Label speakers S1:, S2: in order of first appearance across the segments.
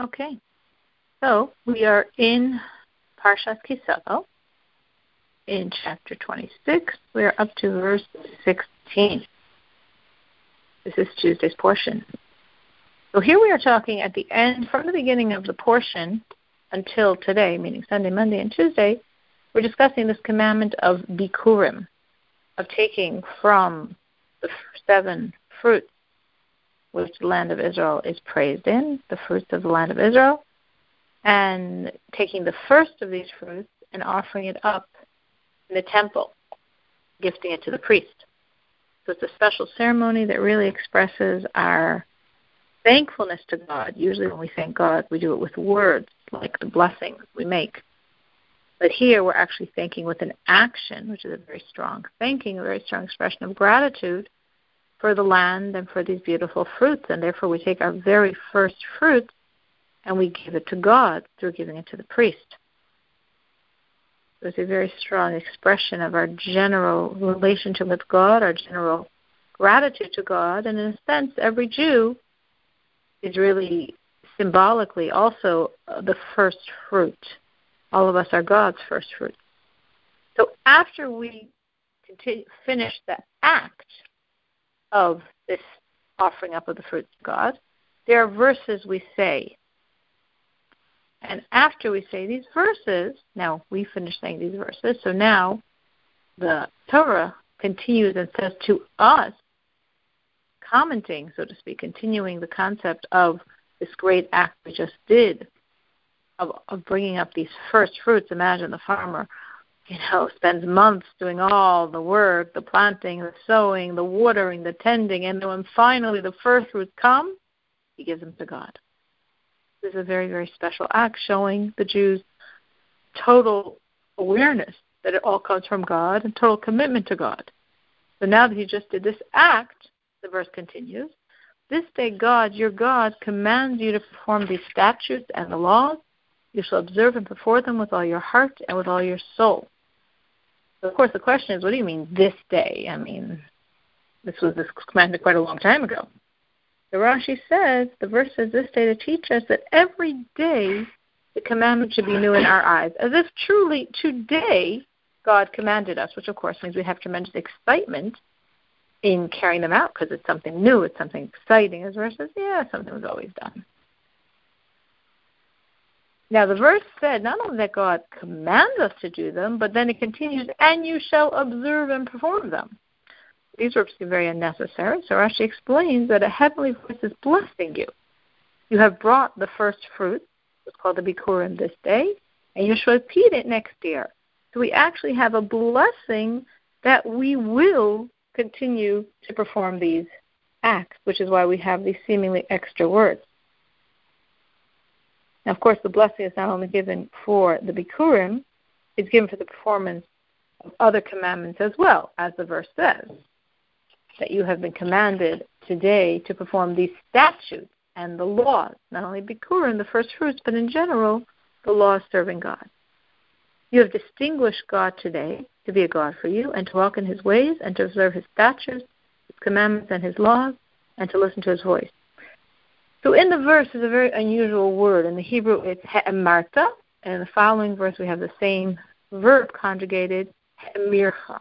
S1: Okay. So we are in Parshas Kisavo in chapter 26. We are up to verse 16. This is Tuesday's portion. So here we are talking at the end, from the beginning of the portion until today, meaning Sunday, Monday, and Tuesday, we're discussing this commandment of Bikurim, of taking from the seven fruits which the land of Israel is praised in, the fruits of the land of Israel, and taking the first of these fruits and offering it up in the temple, gifting it to the priest. So it's a special ceremony that really expresses our thankfulness to God. Usually, when we thank God, we do it with words, like the blessings we make. But here, we're actually thanking with an action, which is a very strong thanking, a very strong expression of gratitude for the land and for these beautiful fruits. And therefore, we take our very first fruits and we give it to God through giving it to the priest. It's a very strong expression of our general relationship with God, our general gratitude to God, and in a sense, every Jew is really symbolically also the first fruit. All of us are God's first fruit. So after we continue, finish the act of this offering up of the fruits of God, there are verses we say and after we say these verses, now we finish saying these verses, so now the Torah continues and says to us, commenting, so to speak, continuing the concept of this great act we just did of, of bringing up these first fruits. Imagine the farmer, you know, spends months doing all the work, the planting, the sowing, the watering, the tending, and then when finally the first fruits come, he gives them to God This is a very, very special act showing the Jews total awareness that it all comes from God and total commitment to God. So now that he just did this act, the verse continues, this day God, your God, commands you to perform these statutes and the laws. You shall observe and perform them with all your heart and with all your soul. Of course, the question is, what do you mean this day? I mean, this was this commanded quite a long time ago. The Rashi says, the verse says this day to teach us that every day the commandment should be new in our eyes, as if truly today God commanded us, which of course means we have tremendous excitement in carrying them out because it's something new, it's something exciting. As verse says, yeah, something was always done. Now the verse said not only that God commands us to do them, but then it continues, and you shall observe and perform them these verbs seem very unnecessary. So Rashi explains that a heavenly voice is blessing you. You have brought the first fruit, it's called the Bikurim this day, and you shall repeat it next year. So we actually have a blessing that we will continue to perform these acts, which is why we have these seemingly extra words. Now, of course, the blessing is not only given for the Bikurim, it's given for the performance of other commandments as well, as the verse says that you have been commanded today to perform these statutes and the laws, not only Bikurim, the first fruits, but in general, the laws serving God. You have distinguished God today to be a God for you and to walk in his ways and to observe his statutes, his commandments, and his laws, and to listen to his voice. So in the verse is a very unusual word. In the Hebrew, it's he'emarta, and in the following verse we have the same verb conjugated, he'emircha.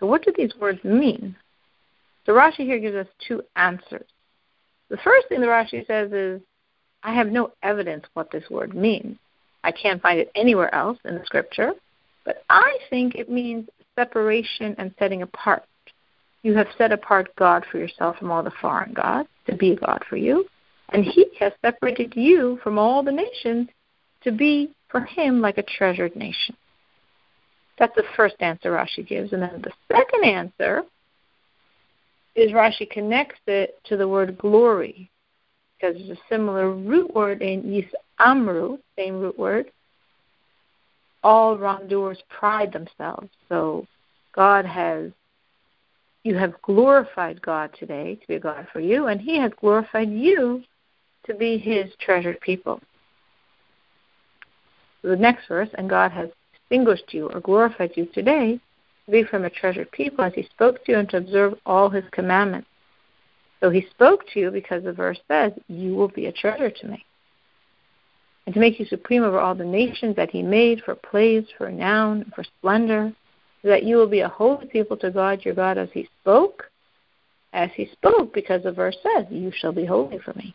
S1: So what do these words mean? So Rashi here gives us two answers. The first thing the Rashi says is, I have no evidence what this word means. I can't find it anywhere else in the scripture, but I think it means separation and setting apart. You have set apart God for yourself from all the foreign gods to be God for you, and He has separated you from all the nations to be for Him like a treasured nation. That's the first answer Rashi gives. And then the second answer is Rashi connects it to the word glory, because there's a similar root word in Yisamru, same root word. All wrongdoers pride themselves. So God has, you have glorified God today to be a God for you, and He has glorified you to be His treasured people. The next verse, and God has distinguished you or glorified you today to be from a treasured people as he spoke to you and to observe all his commandments. So he spoke to you because the verse says, You will be a treasure to me. and to make you supreme over all the nations that he made for praise, for renown, for splendor, so that you will be a holy people to God your God as he spoke, as he spoke, because the verse says, You shall be holy for me.